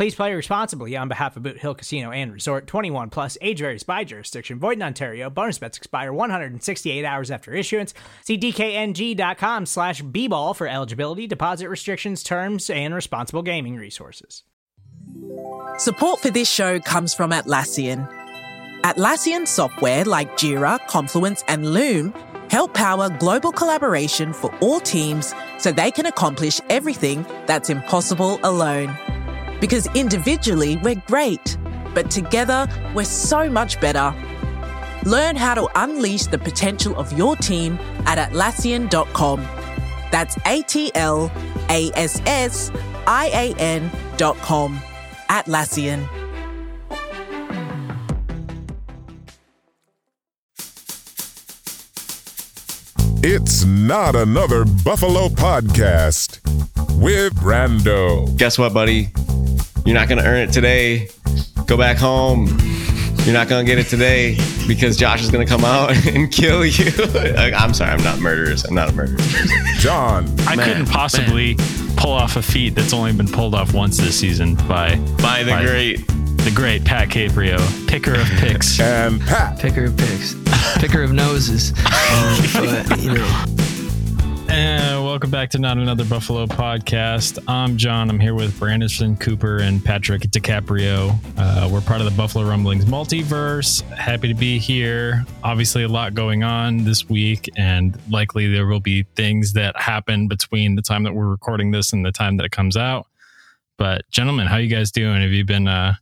Please play responsibly on behalf of Boot Hill Casino and Resort 21 plus age varies by jurisdiction. Void in Ontario. Bonus bets expire 168 hours after issuance. See DKNG.com slash B-ball for eligibility, deposit restrictions, terms, and responsible gaming resources. Support for this show comes from Atlassian. Atlassian software like Jira, Confluence, and Loom help power global collaboration for all teams so they can accomplish everything that's impossible alone. Because individually, we're great, but together, we're so much better. Learn how to unleash the potential of your team at Atlassian.com. That's A T L A S S I A N.com. Atlassian. It's not another Buffalo podcast with Brando. Guess what, buddy? You're not going to earn it today. Go back home. You're not going to get it today because Josh is going to come out and kill you. Uh, I'm sorry, I'm not murderous. I'm not a murderer. John, I Man, couldn't possibly pull off a feat that's only been pulled off once this season by By the By- great. the great Pat Caprio, picker of picks. and Pat. picker of picks, picker of noses. Uh, but you know, And welcome back to Not Another Buffalo podcast. I'm John. I'm here with Brandon Cooper and Patrick DiCaprio. Uh, we're part of the Buffalo Rumblings multiverse. Happy to be here. Obviously, a lot going on this week, and likely there will be things that happen between the time that we're recording this and the time that it comes out. But, gentlemen, how you guys doing? Have you been uh,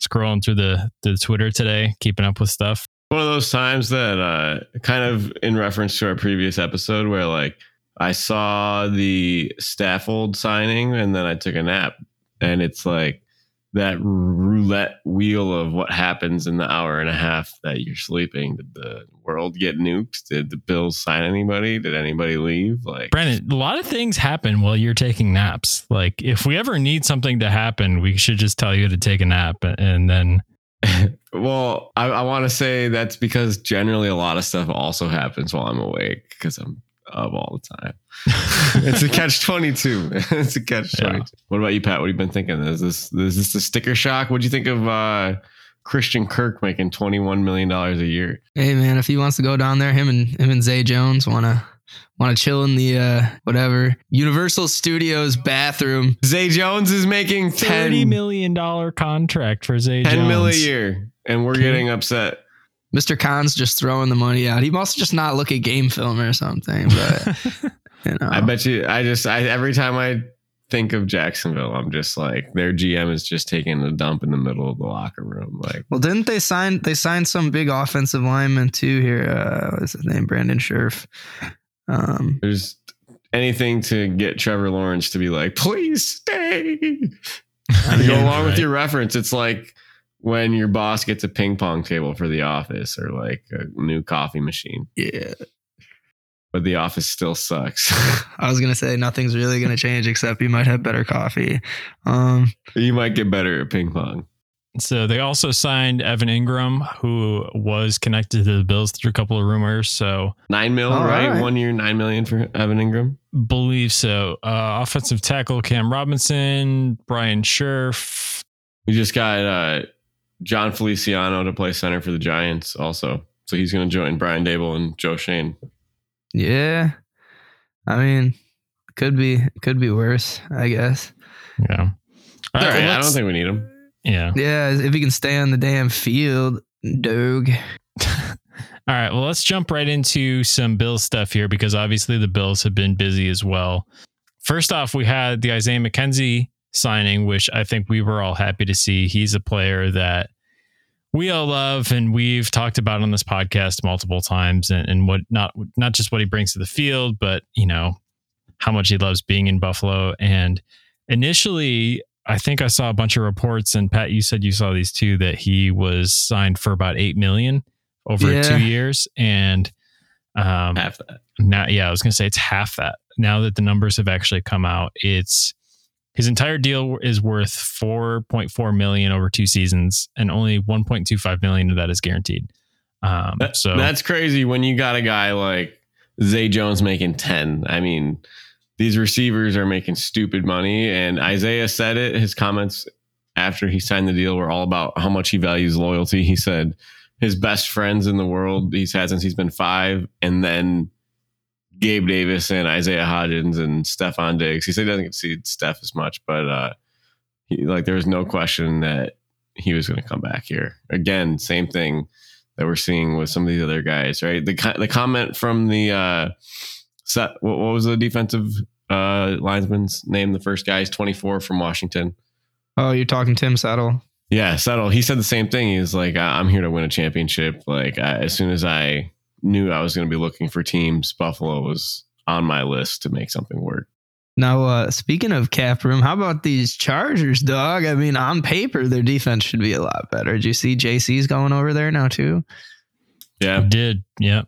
scrolling through the, the Twitter today, keeping up with stuff? One of those times that, uh, kind of in reference to our previous episode, where like I saw the Saffold signing and then I took a nap. And it's like that roulette wheel of what happens in the hour and a half that you're sleeping. Did the world get nuked? Did the Bills sign anybody? Did anybody leave? Like, Brandon, a lot of things happen while you're taking naps. Like if we ever need something to happen, we should just tell you to take a nap and then well, I, I want to say that's because generally a lot of stuff also happens while I'm awake because I'm up all the time. it's a catch 22. it's a catch Yeah. 22. What about you, Pat? What have you been thinking? Is this is this the sticker shock? What do you think of uh, Christian Kirk making 21 million dollars a year? hey man, if he wants to go down there, him and him and Zay Jones want to want to chill in the uh, whatever Universal Studios bathroom. Zay Jones is making 10, thirty million dollar contract for Zay 10 Jones. mil a year, and we're Okay. getting upset. Mr. Khan's just throwing the money out. He must just not look at game film or something. But you know, I bet you. I just. I every time I think of Jacksonville, I'm just like their GM is just taking a dump in the middle of the locker room. Like Well, didn't they sign? They signed some big offensive lineman too here. Uh, what's his name? Brandon Scherff. Um, there's anything to get Trevor Lawrence to be like, please stay. I to go know, along with your reference, it's like when your boss gets a ping pong table for the office or like a new coffee machine, yeah, but the office still sucks. I was gonna say nothing's really gonna change except you might have better coffee. Um, you might get better at ping pong. So they also signed Evan Engram, who was connected to the Bills through a couple of rumors. So Nine mil, All right? right. One year, nine million for Evan Engram. believe so. Uh, offensive tackle Cam Robinson, Brian Scherff. We just got uh, Jon Feliciano to play center for the Giants also. So he's going to join Brian Daboll and Joe Schoen. yeah, I mean, could be could be worse, I guess. Yeah. All All right, right, I don't think we need him. Yeah. Yeah, if he can stay on the damn field, Doug. All right. Well, let's jump right into some Bills stuff here because obviously the Bills have been busy as well. First off, we had the Isaiah McKenzie signing, which I think we were all happy to see. He's a player that we all love and we've talked about on this podcast multiple times and, and what not not just what he brings to the field, but you know, how much he loves being in Buffalo. And initially, I think I saw a bunch of reports, and Pat, you said you saw these too, that he was signed for about eight million over Yeah. two years. And um Half that. now yeah, I was gonna say it's half that. Now that the numbers have actually come out, it's his entire deal is worth 4.4 million over two seasons, and only 1.25 million of that is guaranteed. Um, That- so that's crazy when you got a guy like Zay Jones making 10. I mean, these receivers are making stupid money. And Isaiah said it. His comments after he signed the deal were all about how much he values loyalty. He said his best friends in the world he's had since he's been five, and then Gabe Davis and Isaiah Hodgins and Stefon Diggs. He said he doesn't get to see Steph as much, but uh, he, like there was no question that he was going to come back here. Again, same thing that we're seeing with some of these other guys, right? The the comment from the uh, set. What, what was the defensive uh, lineman's name? The first guy is 24 from Washington. Oh, you're talking Tim Settle. Yeah, Settle. He said the same thing. He's like, "I- I'm here to win a championship. Like, I, as soon as I knew I was going to be looking for teams, Buffalo was on my list to make something work. Now, uh, speaking of cap room, how about these Chargers, dog? I mean, on paper, their defense should be a lot better. Did you see JC's going over there now too? Yeah, I did Yep.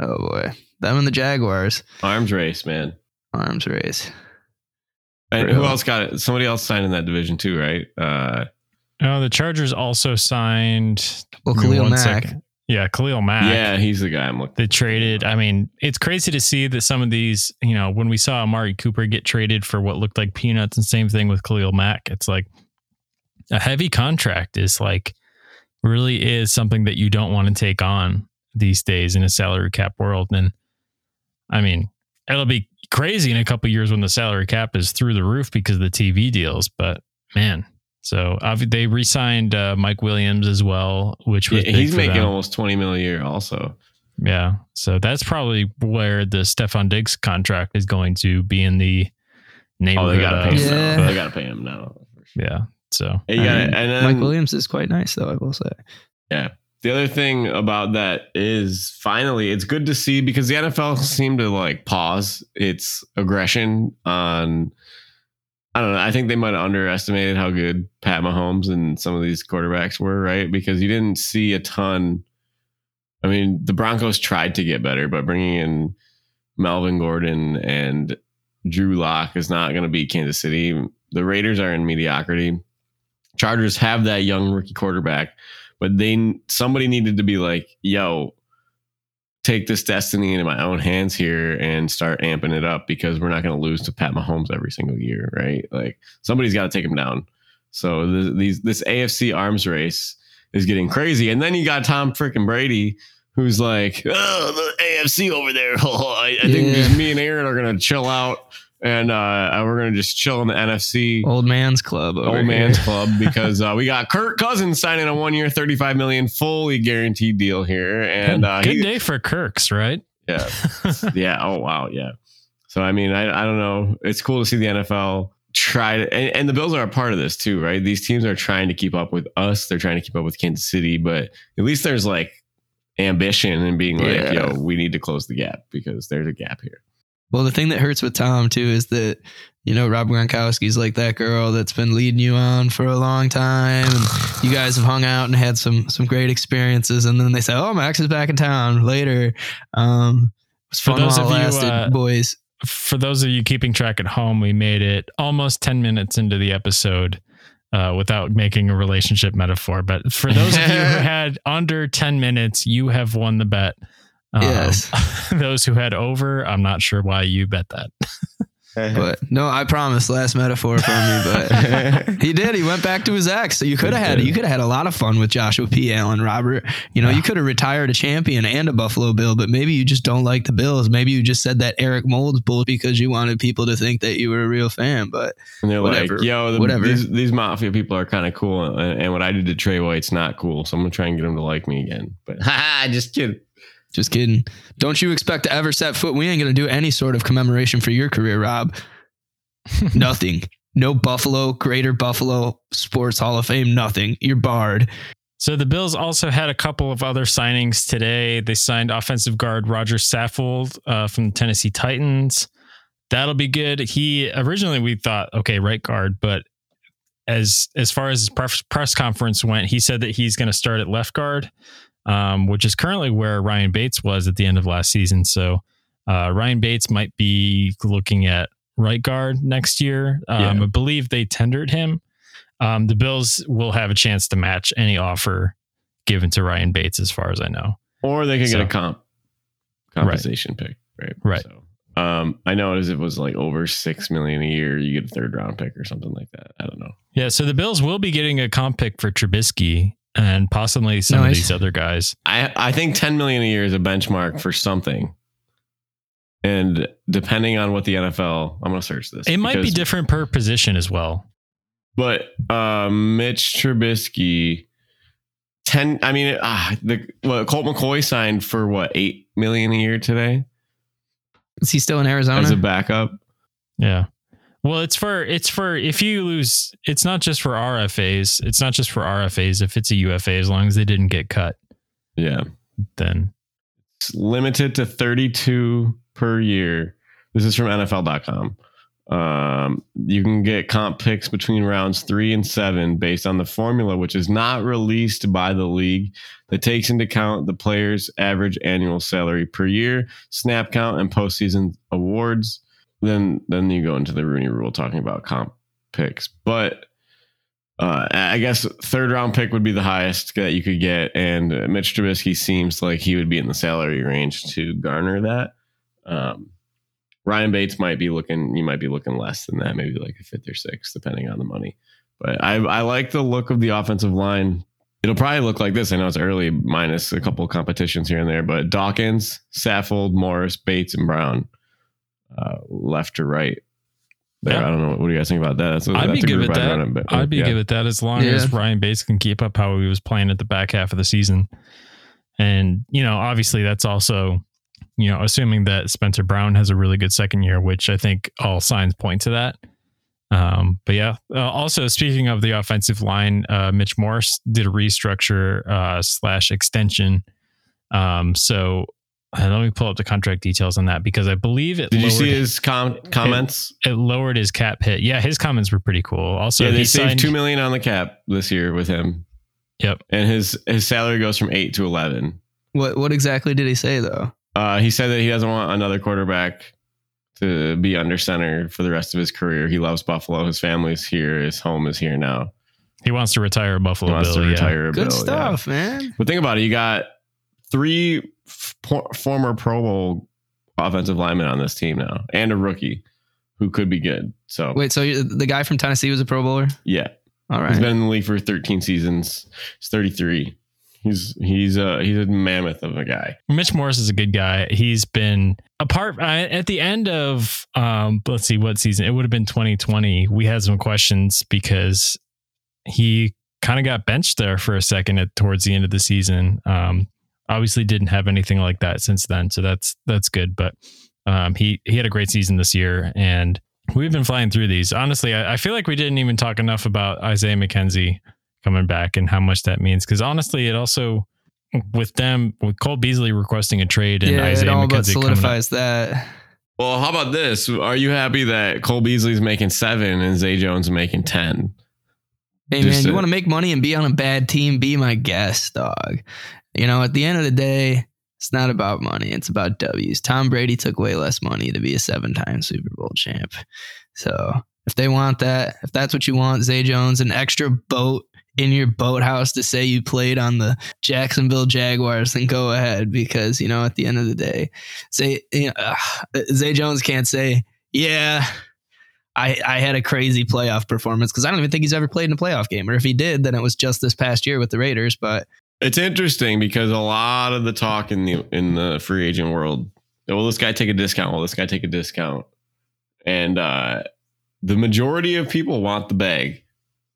Oh boy, them and the Jaguars arms race, man. arms race. And Really? who else got it? Somebody else signed in that division too, right? Uh, Oh, the Chargers also signed. Well, Khalil Mack. second. Yeah, Khalil Mack. yeah, he's the guy I'm looking. They traded. I mean, it's crazy to see that some of these, you know, when we saw Amari Cooper get traded for what looked like peanuts, and same thing with Khalil Mack. It's like a heavy contract is like really is something that you don't want to take on these days in a salary cap world. And I mean, it'll be crazy in a couple years when the salary cap is through the roof because of the TV deals. But man, so obvi- they re-signed uh, Mike Williams as well, which was Yeah, he's making them. almost 20 mil a year, also. Yeah. So that's probably where the Stefon Diggs contract is going to be in the Oh, neighborhood. they gotta pay of. him Yeah. now. They gotta pay him now. Yeah. So Hey, you got it. I And then Mike Williams is quite nice, though. I will say. Yeah. The other thing about that is finally it's good to see because the NFL seemed to like pause its aggression on I don't know. I think they might have underestimated how good Pat Mahomes and some of these quarterbacks were, right? Because you didn't see a ton. I mean, the Broncos tried to get better, but bringing in Melvin Gordon and Drew Lock is not going to beat Kansas City. The Raiders are in mediocrity. Chargers have that young rookie quarterback, but they somebody needed to be like, "Yo, take this destiny into my own hands here and start amping it up because we're not going to lose to Pat Mahomes every single year, right? Like somebody's got to take him down." So th- these this AFC arms race is getting crazy, and then you got Tom freaking Brady. Who's like, oh, the AFC over there? I, I think Yeah. just me and Aaron are gonna chill out, and uh, we're gonna just chill in the NFC Old man's club. Over old man's here. club because uh, we got Kirk Cousins signing a one year, thirty five million fully guaranteed deal here, and uh, good he- day for Kirks, right? yeah, yeah, oh wow, yeah. So I mean, I I don't know. It's cool to see the NFL try to, and, and the Bills are a part of this too, right? These teams are trying to keep up with us. They're trying to keep up with Kansas City, but at least there's like ambition and being like, Yeah. yo, we need to close the gap because there's a gap here. Well, the thing that hurts with Tom too is that you know Rob Gronkowski's like that girl that's been leading you on for a long time, and you guys have hung out and had some some great experiences, and then they say, "Oh, Max is back in town later." Um, it was For fun those while it of you, lasted, uh, boys. For those of you keeping track at home, we made it almost 10 minutes into the episode uh, without making a relationship metaphor. But for those of you who had under 10 minutes, you have won the bet. Um, Yes. those who had over, I'm not sure why you bet that. But no, I promise. Last metaphor from me, but he did. He went back to his ex. So you could have had you could have had a lot of fun with Joshua P. Allen, Robert. You know, you could have retired a champion and a Buffalo Bill, but maybe you just don't like the Bills. Maybe you just said that Eric Molds bull because you wanted people to think that you were a real fan. But And they're Whatever. like, yo, the, Whatever. These, these mafia people are kind of cool. And, and what I did to Tre White's not cool. So I'm going to try and get him to like me again. But, ha, just kidding. Just kidding. Don't you expect to ever set foot? We ain't gonna do any sort of commemoration for your career, Rob. Nothing. No Buffalo, Greater Buffalo Sports Hall of Fame. Nothing. You're barred. So the Bills also had a couple of other signings today. They signed offensive guard Roger Saffold uh, from the Tennessee Titans. That'll be good. He originally we thought okay, right guard, but as as far as his press conference went, he said that he's going to start at left guard, um, which is currently where Ryan Bates was at the end of last season. So uh, Ryan Bates might be looking at right guard next year. Um, Yeah. I believe they tendered him. Um, the Bills will have a chance to match any offer given to Ryan Bates, as far as I know. Or they could get So- a comp compensation pick, right? Right. So, um, I know as it was like over six million a year, you get a third round pick or something like that. I don't know. Yeah, so the Bills will be getting a comp pick for Trubisky and possibly some of these other guys. I I think ten million a year is a benchmark for something. And depending on what the NFL, I'm gonna search this. It might be different per position as well. But uh, Mitch Trubisky, ten. I mean, ah, the what Colt McCoy signed for what eight million a year today Is he still in Arizona? as a backup. Yeah. Well, it's for it's for if you lose, it's not just for RFAs. It's not just for RFAs. If it's a UFA, as long as they didn't get cut, Yeah, then it's limited to 32 per year. This is from NFL.com. Um, you can get comp picks between rounds three and seven based on the formula, which is not released by the league, that takes into account the player's average annual salary per year, snap count, and postseason awards. Then, then you go into the Rooney Rule talking about comp picks, but. Uh, I guess third round pick would be the highest that you could get, and Mitch Trubisky seems like he would be in the salary range to garner that. Um, Ryan Bates might be looking, you might be looking less than that, maybe like a fifth or sixth, depending on the money. But I, I like the look of the offensive line. It'll probably look like this. I know it's early, minus a couple competitions here and there, but Dawkins, Saffold, Morse, Bates, and Brown, uh, left to right. There, Yeah. I don't know. What do you guys think about that? That's, I'd be that's a good group with that. run it, but- I'd be yeah. good with that as long Yeah. as Ryan Bates can keep up how he was playing at the back half of the season. And you know, obviously, that's also you know assuming that Spencer Brown has a really good second year, which I think all signs point to that. Um, but yeah, uh, also speaking of the offensive line, uh, Mitch Morse did a restructure uh, slash extension. Um, so let me pull up the contract details on that because I believe it. Did you see his com- comments? It lowered his cap hit. Yeah, his comments were pretty cool. Also, yeah, they he saved signed- two million on the cap this year with him. Yep. and his his salary goes from eight to eleven. what what exactly did he say though? Uh, he said that he doesn't want another quarterback to be under center for the rest of his career. He loves Buffalo. His family's here. His home is here now. He wants to retire a He Buffalo wants Bill. to yeah. retire a Good Bill, yeah. stuff, man. But think about it. You got three f- former Pro Bowl offensive linemen on this team now, and a rookie who could be good. So Wait, so the guy from Tennessee was a Pro Bowler? yeah, All right. He's been in the league for 13 seasons. He's 33. He's he's a he's a mammoth of a guy. Mitch Morse is a good guy. He's been apart uh, at the end of um let's see what season. It would have been 2020. We had some questions because he kind of got benched there for a second at towards the end of the season. Um obviously didn't have anything like that since then. So that's that's good, but um he he had a great season this year and we've been flying through these. Honestly, I, I feel like we didn't even talk enough about Isaiah McKenzie coming back and how much that means because honestly it also with them with Cole Beasley requesting a trade and yeah, it Isaiah all but McKenzie coming up. solidifies that. Well, how about this? Are you happy that Cole Beasley's making seven and Zay Jones making ten? Hey Just man, you want to make money and be on a bad team? Be my guest, dog. You know, at the end of the day, it's not about money. It's about W's. Tom Brady took way less money to be a seven-time Super Bowl champ. So if they want that, if that's what you want, Zay Jones, an extra boat in your boathouse to say you played on the Jacksonville Jaguars, then go ahead. Because you know, at the end of the day, Zay you know, uh, Zay Jones can't say, yeah. I, I had a crazy playoff performance because I don't even think he's ever played in a playoff game. Or if he did, then it was just this past year with the Raiders. But It's interesting because a lot of the talk in the in the free agent world, will this guy take a discount? Will this guy take a discount? And uh, the majority of people want the bag.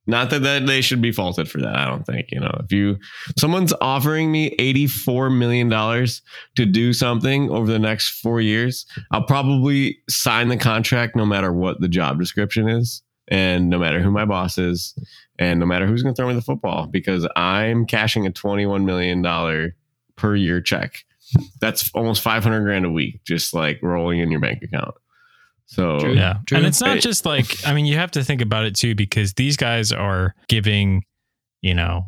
Not that, that they should be faulted for that. I don't think. You know, if you someone's offering me $84 million to do something over the next four years, I'll probably sign the contract no matter what the job description is and no matter who my boss is and no matter who's going to throw me the football because I'm cashing a $21 million per year check. That's almost 500 grand a week, just like rolling in your bank account. So True. Yeah. True. And it's not It- just like, I mean, you have to think about it too, because these guys are giving, you know,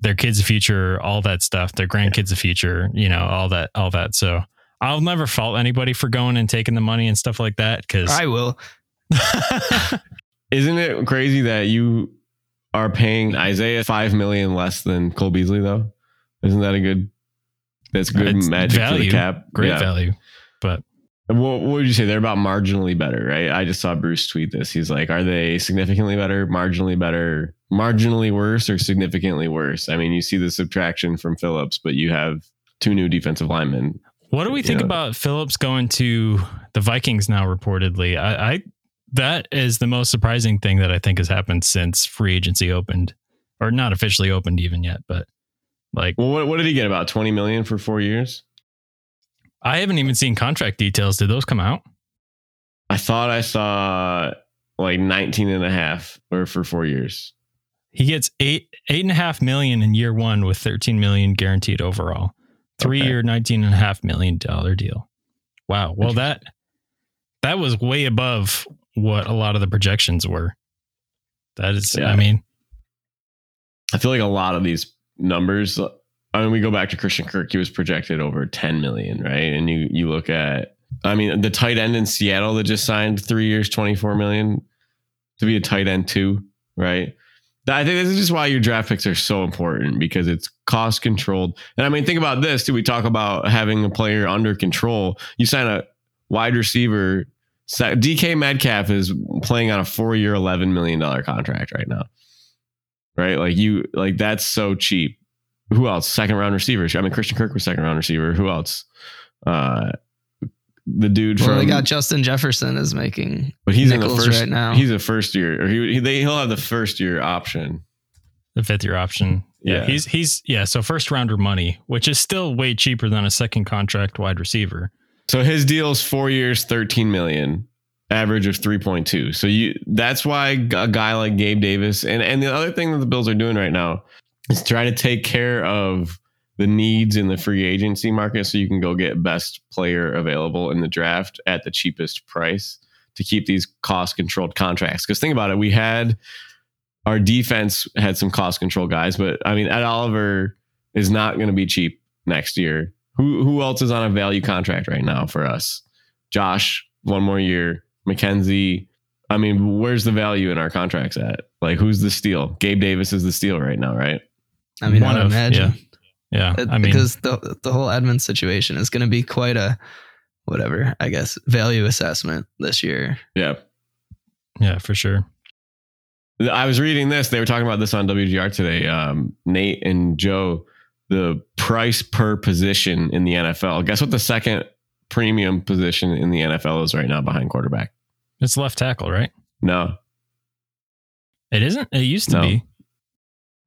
their kids a future, all that stuff, their grandkids a future, you know, all that, all that. So I'll never fault anybody for going and taking the money and stuff like that. Cause I will. Isn't it crazy that you are paying Isaiah five million less than Cole Beasley though? Isn't that a good? That's good It's magic for value. the cap. great Yeah. value. But What, what would you say? They're about marginally better, right? I just saw Bruce tweet this. He's like, "Are they significantly better, marginally better, marginally worse, or significantly worse?" I mean, you see the subtraction from Phillips, but you have two new defensive linemen. what do we think Yeah. about Phillips going to the Vikings now? Reportedly, I, I that is the most surprising thing that I think has happened since free agency opened, or not officially opened even yet. But like, Well, what, what did he get? About twenty million for four years. I haven't even seen contract details. Did those come out? I thought I saw like 19 and a half or for four years. He gets eight eight and a half million in year one with 13 million guaranteed overall. Three Okay. year, 19 and a half million dollar deal. Wow. Well, that that was way above what a lot of the projections were. That is, Yeah. I mean, I feel like a lot of these numbers. I mean, we go back to Christian Kirk. He was projected over 10 million, right? And you you look at, I mean, the tight end in Seattle that just signed three years, 24 million to be a tight end too, right? I think this is just why your draft picks are so important because it's cost controlled. And I mean, think about this too. We talk about having a player under control. You sign a wide receiver. Sa- DK Metcalf is playing on a four year, $11 million contract right now. Right? Like you, like that's so cheap. Who else? Second round receivers. I mean, Christian Kirk was second round receiver. Who else? Uh, the dude Well, from they got Justin Jefferson is making but he's in the first right now. He's a first year, or he, he they, he'll have the first year option. the fifth year option. Yeah, Yeah. He's, he's, yeah. So first rounder money, which is still way cheaper than a second contract wide receiver. So his deal's four years, thirteen million, average of three point two. So you that's why a guy like Gabe Davis and and the other thing that the Bills are doing right now is try to take care of the needs in the free agency market, so you can go get best player available in the draft at the cheapest price to keep these cost controlled contracts. Because think about it, we had our defense had some cost control guys, but I mean Ed Oliver is not going to be cheap next year. Who who else is on a value contract right now for us? Josh, one more year. McKenzie. I mean, where's the value in our contracts at? Like, who's the steal? Gabe Davis is the steal right now, right? I mean, One I would of- imagine. Yeah. It- I mean, because the the whole Edmunds situation is going to be quite a whatever I guess value assessment this year. Yeah. yeah, for sure. I was reading this. They were talking about this on WGR today. Um, Nate and Joe, the price per position in the NFL. Guess what the second premium position in the NFL is right now behind quarterback? It's left tackle, right? No. It isn't. It used to No. be.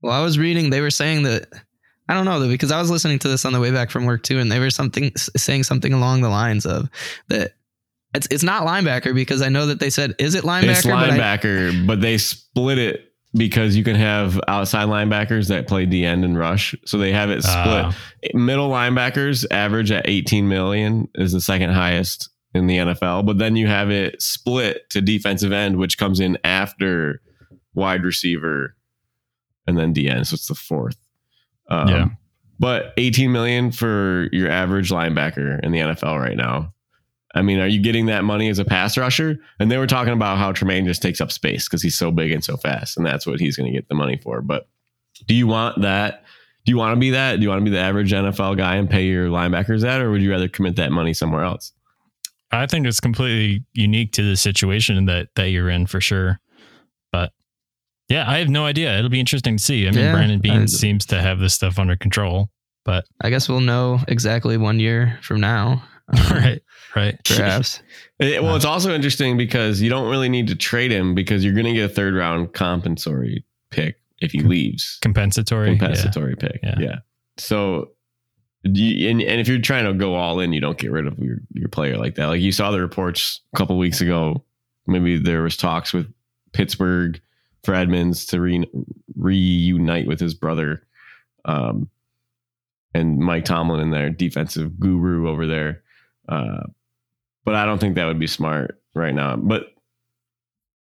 Well, I was reading they were saying that I don't know though because I was listening to this on the way back from work too, and they were something saying something along the lines of that it's it's not linebacker because I know that they said is it linebacker? It's But I- linebacker, but, they split it because you can have outside linebackers that play the end and rush. So they have it split. Ah. Middle linebackers average at 18 million is the second highest in the NFL, but then you have it split to defensive end, which comes in after wide receiver and then D end. So it's the fourth. Um, Yeah. But 18 million for your average linebacker in the NFL right now. I mean, are you getting that money as a pass rusher? And they were talking about how Tremaine just takes up space because he's so big and so fast, and that's what he's going to get the money for. But do you want that? Do you want to be that? Do you want to be the average NFL guy and pay your linebackers that, or would you rather commit that money somewhere else? I think it's completely unique to the situation that that you're in for sure. But yeah, I have no idea. It'll be interesting to see. I mean, Yeah, Brandon Beane I- seems to have this stuff under control. But I guess we'll know exactly one year from now. Um, right, right. Perhaps. It- well, it's also interesting because you don't really need to trade him because you're going to get a third round compensatory pick if he leaves. Compensatory. yeah. Compensatory pick. Yeah. Yeah. So, you, and, and if you're trying to go all in, you don't get rid of your, your player like that. Like you saw the reports a couple weeks ago. Maybe there was talks with Pittsburgh for Edmunds to re, reunite with his brother, um, and Mike Tomlin and their defensive guru over there. Uh, but I don't think that would be smart right now. But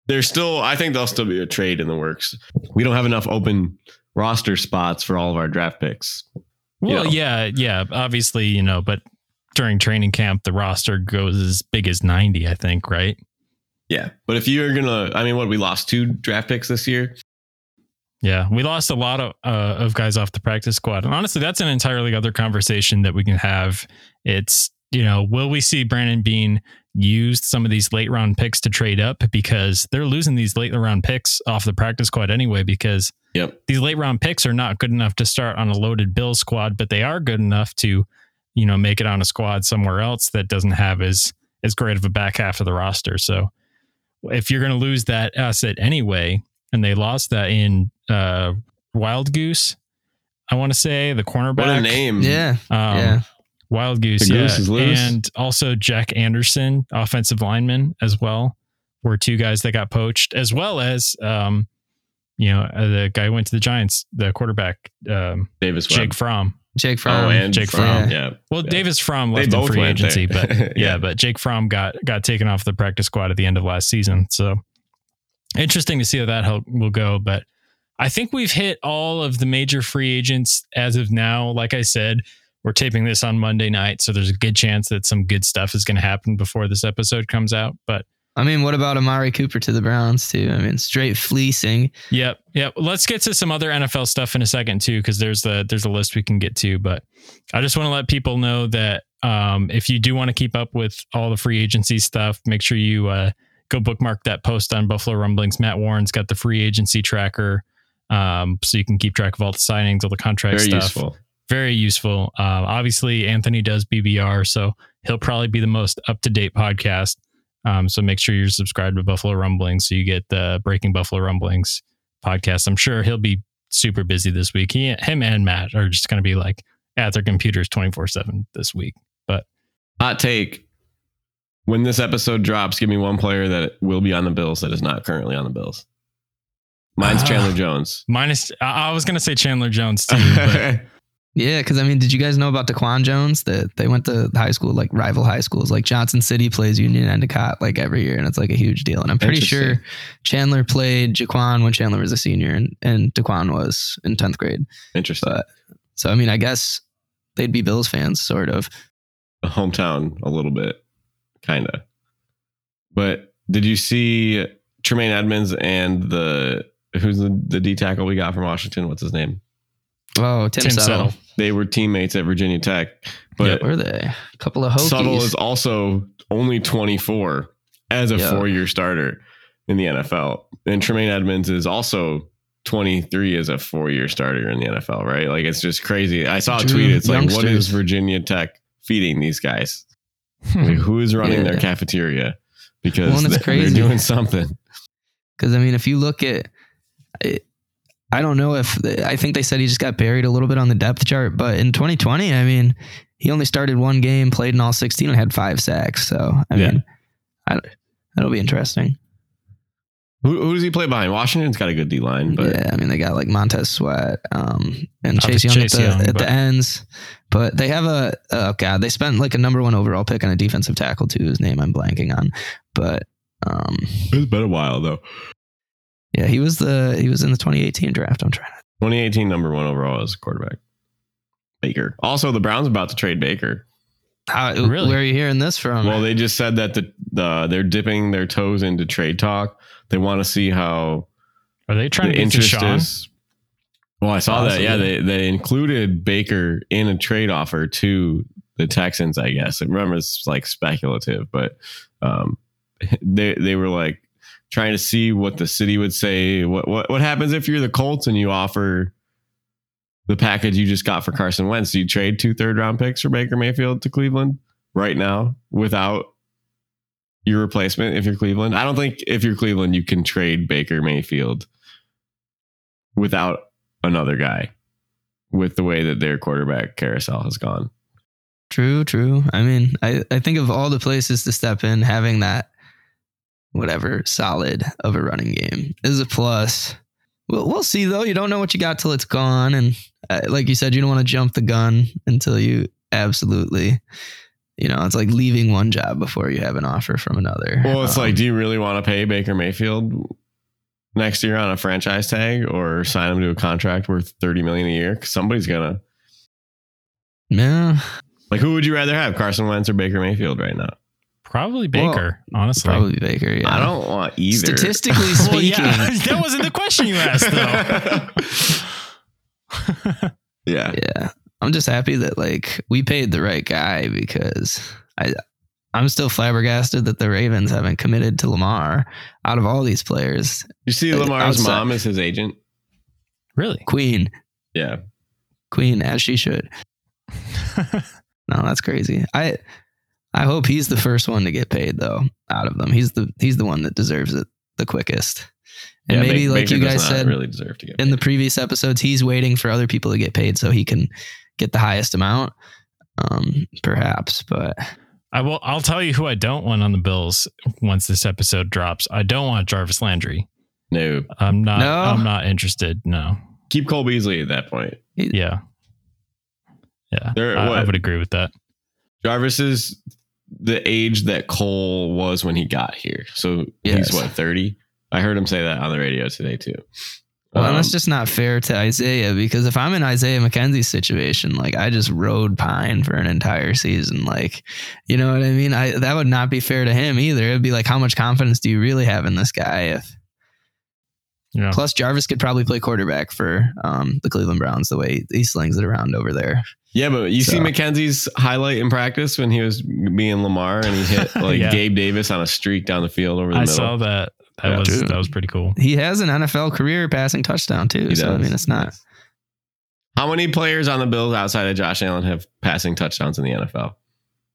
there's still, I think there'll still be a trade in the works. We don't have enough open roster spots for all of our draft picks. Well, know. yeah, yeah. Obviously, you know, but during training camp, the roster goes as big as 90, I think, right? Yeah. But if you're going to, I mean, what, we lost two draft picks this year? Yeah, we lost a lot of uh, of guys off the practice squad, and honestly, that's an entirely other conversation that we can have. It's you know, will we see Brandon Beane used some of these late round picks to trade up because they're losing these late round picks off the practice squad anyway because Yep. these late round picks are not good enough to start on a loaded Bill squad, but they are good enough to you know make it on a squad somewhere else that doesn't have as as great of a back half of the roster. So if you're going to lose that asset anyway, and they lost that in uh, Wild Goose, I want to say the cornerback. What a name. Yeah. Um, yeah. Wild Goose, The yeah, goose is loose. and also Jack Anderson, offensive lineman as well, were two guys that got poached, as well as um, you know uh, the guy who went to the Giants, the quarterback, um, Davis Webb. Jake Fromm. Jake Fromm. Oh, and Jake Fromm. Fromm. Yeah. Well, Yeah. Davis Fromm They left in free agency, there. but yeah, Yeah. but Jake Fromm got got taken off the practice squad at the end of last season. So interesting to see how that help will go. But I think we've hit all of the major free agents as of now. Like I said, we're taping this on Monday night, so there's a good chance that some good stuff is going to happen before this episode comes out. But I mean, what about Amari Cooper to the Browns too? I mean, straight fleecing. Yep, yep. Let's get to some other NFL stuff in a second too, because there's the there's a list we can get to. But I just want to let people know that um, if you do want to keep up with all the free agency stuff, make sure you uh, go bookmark that post on Buffalo Rumblings. Matt Warren's got the free agency tracker, um, so you can keep track of all the signings, all the contract Very stuff. useful. Very useful. Uh, obviously, Anthony does BBR, so he'll probably be the most up to date podcast. Um, so make sure you're subscribed to Buffalo Rumblings so you get the Breaking Buffalo Rumblings podcast. I'm sure he'll be super busy this week. He, him and Matt are just going to be like at their computers 24 seven this week. But Hot take. When this episode drops, give me one player that will be on the Bills that is not currently on the Bills. Mine's Ah. Chandler Jones. minus, I, I was going to say Chandler Jones too, but Yeah, because I mean, did you guys know about Daquan Jones? That they went to high school, like rival high schools, like Johnson City plays Union Endicott like every year, and it's like a huge deal. And I'm pretty sure Chandler played Jaquan when Chandler was a senior, and and Daquan was in tenth grade. Interesting. But so I mean, I guess they'd be Bills fans, sort of. hometown a little bit, kind of. But did you see Tremaine Edmunds and the who's the, the D tackle we got from Washington? What's his name? Oh, Tim, Tim Settle. Settle. They were teammates at Virginia Tech, but Were they a couple of Hokies? Settle is also only 24 as a Yeah. four year starter in the NFL. And Tremaine Edmunds is also 23 as a four year starter in the NFL, right? Like it's just crazy. I saw a True. tweet. It's like, what is Virginia Tech feeding these guys? Hmm. Like, who is running their cafeteria? Because Well, and it's they- crazy. they're doing something. Because I mean, if you look at, it, I don't know if I think they said he just got buried a little bit on the depth chart, but in 2020, I mean, he only started one game, played in all 16, and had five sacks. So I Yeah. mean, I, that'll be interesting. Who, who does he play behind? Washington's got a good D line, but yeah, I mean, they got like Montez Sweat um, and Chase Young Chase at, the, Young, at the ends, but they have a oh god, they spent like a number one overall pick on a defensive tackle too, whose name I'm blanking on, but um, it's been a while though. Yeah, he was the he was in the 2018 draft. I'm trying to 2018 number one overall as a quarterback. Baker. Also, the Browns about to trade Baker. How, Really? Where are you hearing this from? Well, they just said that the, the they're dipping their toes into trade talk. They want to see how are they trying the to interest Deshaun? is. Well, I saw that. Yeah, they they included Baker in a trade offer to the Texans. I guess. Remember, it's like speculative, but um, they they were like trying to see what the city would say. What what what happens if you're the Colts and you offer the package you just got for Carson Wentz? Do you trade two third round picks for Baker Mayfield to Cleveland? right now without your replacement if you're Cleveland. I don't think if you're Cleveland, you can trade Baker Mayfield without another guy with the way that their quarterback carousel has gone. True, true. I mean, I, I think of all the places to step in, having that whatever solid of a running game is a plus. We'll, we'll see though. You don't know what you got till it's gone, and uh, like you said, you don't want to jump the gun until you absolutely. You know, it's like leaving one job before you have an offer from another. Well, it's Um, like, do you really want to pay Baker Mayfield next year on a franchise tag or sign him to a contract worth 30 million a year? Because somebody's gonna yeah, like who would you rather have, Carson Wentz or Baker Mayfield right now? Probably Baker, honestly. probably Baker. Yeah, I don't want either. Statistically Well, speaking, yeah, that wasn't the question you asked, though. yeah. Yeah. I'm just happy that like we paid the right guy because I I'm still flabbergasted that the Ravens haven't committed to Lamar out of all these players. You see uh, Lamar's outside- mom is his agent? really? Queen, Yeah. Queen as she should. No, that's crazy. I I hope he's the first one to get paid though out of them. He's the he's the one that deserves it the quickest. And Yeah, maybe Ba- like Baker you guys said really deserve to get in the previous episodes, he's waiting for other people to get paid so he can get the highest amount. Um, perhaps, but I will. I'll tell you who I don't want on the Bills once this episode drops. I don't want Jarvis Landry. no. I'm not. No? I'm not interested. No. Keep Cole Beasley at that point. Yeah. Yeah. They're- I, I would agree with that. Jarvis is the age that Cole was when he got here. So Yes. he's what, 30? I heard him say that on the radio today too. Well, Um, that's just not fair to Isaiah because if I'm in Isaiah McKenzie's situation, like I just rode pine for an entire season, like you know what I mean. I that would not be fair to him either. It'd be like, how much confidence do you really have in this guy? If Yeah. plus Jarvis could probably play quarterback for um, the Cleveland Browns the way he slings it around over there. yeah, but you see McKenzie's highlight in practice when he was being Lamar and he hit like Yeah. Gabe Davis on a streak down the field over the I middle. I saw that. That Yeah. was Dude. that was pretty cool. He has an NFL career passing touchdown too. He so I mean, it's not. How many players on the Bills outside of Josh Allen have passing touchdowns in the NFL?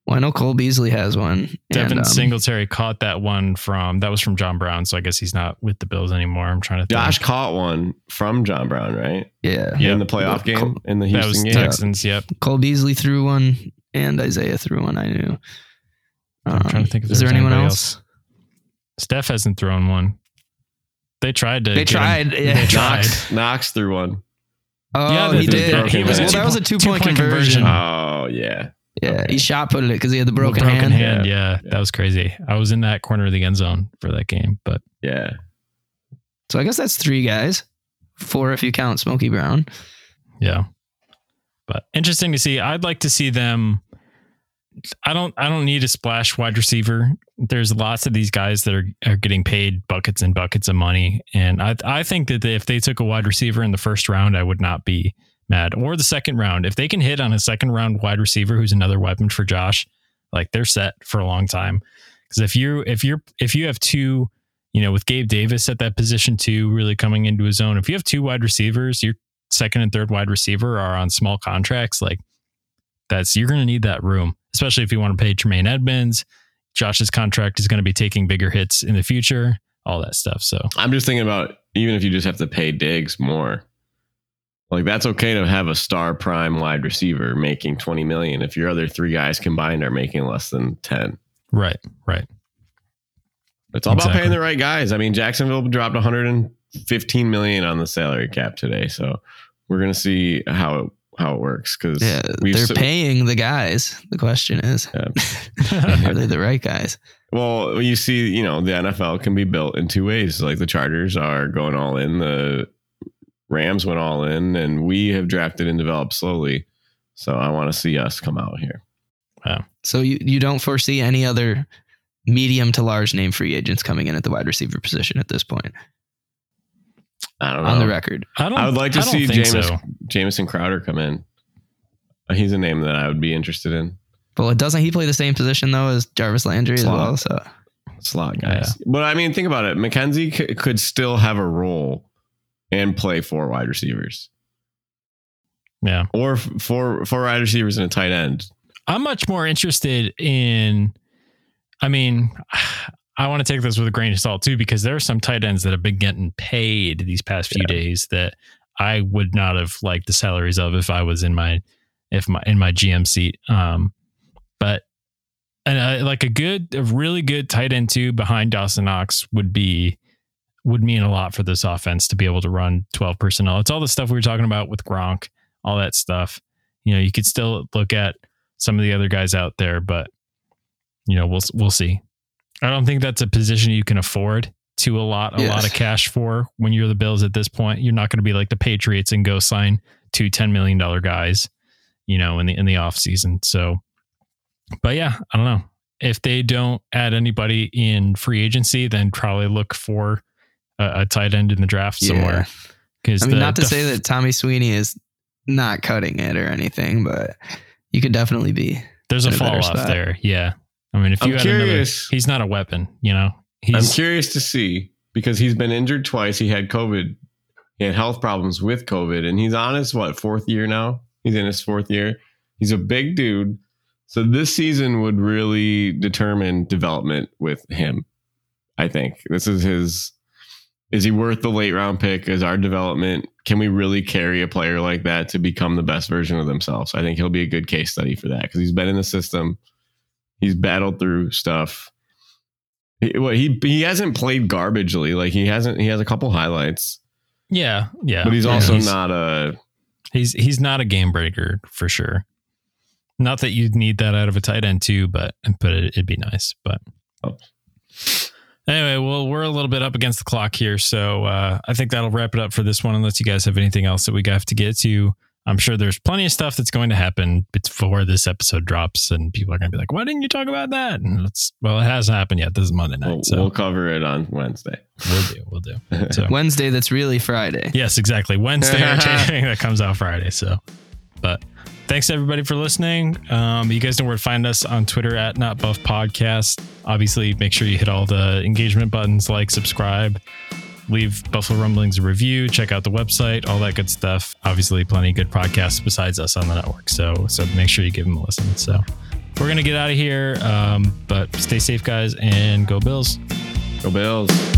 Well, I know Cole Beasley has one. Devin and, um, Singletary caught that one from that was from John Brown, so I guess he's not with the Bills anymore. I'm trying to think. Josh caught one from John Brown, right? Yeah, Yeah. In the playoff Yeah. game in the that was Houston game. Texans. Yep. Cole Beasley threw one, and Isaiah threw one. I knew. I'm trying to think if Um, is there anyone anybody else? Steph hasn't thrown one. They tried to. They get him- tried, yeah. They tried. Knox, Knox threw one. Oh, Yeah, he did. did. He was well, that was a two point two-point conversion. conversion. Oh yeah. Yeah, Okay. he shot put it because he had the The broken, hand. hand. Yeah. Yeah, that was crazy. I was in that corner of the end zone for that game, but Yeah. So I guess that's three guys, four if you count Smokey Brown. yeah. But interesting to see. I'd like to see them. I don't. I don't need a splash wide receiver. There's lots of these guys that are are getting paid buckets and buckets of money, and I I think that if they took a wide receiver in the first round, I would not be mad. Or the second round, if they can hit on a second round wide receiver who's another weapon for Josh, like they're set for a long time. Because if you if you're if you have two, you know, with Gabe Davis at that position too, really coming into his own. If you have two wide receivers, your second and third wide receiver are on small contracts. Like that's you're going to need that room, especially if you want to pay Tremaine Edmunds. Josh's contract is going to be taking bigger hits in the future. All that stuff. So I'm just thinking about even if you just have to pay Diggs more. Like that's okay to have a star prime wide receiver making 20 million if your other three guys combined are making less than 10. right, right. It's all about paying the right guys. I mean, Jacksonville dropped 115 million on the salary cap today, so we're gonna see how it how it works because Yeah, they're s- paying the guys. The question is, Yeah. are they the right guys? Well, you see, you know, the NFL can be built in two ways. Like the Chargers are going all in, the Rams went all in, and we have drafted and developed slowly. So I want to see us come out here. So you, you don't foresee any other medium to large name free agents coming in at the wide receiver position at this point I don't know. on the record. I don't. I would like to I see James so. Jamison Crowder come in. He's a name that I would be interested in. Well, doesn't he play the same position though as Jarvis Landry as Slot. well? So Slot guys. But I mean, think about it. McKenzie c- could still have a role and play four wide receivers Yeah. or four four wide receivers and a tight end. I'm much more interested in. I mean, I want to take this with a grain of salt too, because there are some tight ends that have been getting paid these past few yeah. days that I would not have liked the salaries of if I was in my if my in my GM seat. Um, but and uh, like a good, a really good tight end two behind Dawson Knox would be would mean a lot for this offense to be able to run 12 personnel. It's all the stuff we were talking about with Gronk, all that stuff. You know, you could still look at some of the other guys out there, but you know, we'll we'll see. I don't think that's a position you can afford to a lot a yes. lot of cash for when you're the Bills at this point. You're not going to be like the Patriots and go sign two $10 million guys, you know, in the in the off season. So but yeah, I don't know. If they don't add anybody in free agency, then probably look for a, a tight end in the draft yeah. somewhere. Because I mean, the, not to say that Tommy Sweeney is not cutting it or anything, but you could definitely be. There's a fall off there. Yeah. I mean, if you I'm curious, another, he's not a weapon, you know. He's, I'm curious to see because he's been injured twice. He had COVID. He had health problems with COVID, and he's on his what fourth year now. He's in his fourth year. He's a big dude. So this season would really determine development with him. I think this is his. Is he worth the late round pick? Is our development? Can we really carry a player like that to become the best version of themselves? I think he'll be a good case study for that because he's been in the system. He's battled through stuff. He, well, he he hasn't played garbagely. Like he hasn't. He has a couple highlights. Yeah, yeah. But he's also he's, not a. He's he's not a game breaker for sure. Not that you'd need that out of a tight end too, but but it, would be nice. But oh. Anyway, well, we're a little bit up against the clock here, so uh, I think that'll wrap it up for this one. Unless you guys have anything else that we have to get to. I'm sure there's plenty of stuff that's going to happen before this episode drops, and people are going to be like, "Why didn't you talk about that?" And it's well, it hasn't happened yet. This is Monday night, we'll, so we'll cover it on Wednesday. We'll do. We'll do. So, Wednesday, that's really Friday. Yes, exactly. Wednesday that comes out Friday. So, but thanks everybody for listening. Um, you guys know where to find us on Twitter at Not Buff Podcast. Obviously, make sure you hit all the engagement buttons, like, subscribe, leave Buffalo Rumblings a review, check out the website, all that good stuff. Obviously, plenty of good podcasts besides us on the network. So, so make sure you give them a listen. So, we're gonna get out of here, um, but stay safe, guys, and go Bills. Go Bills.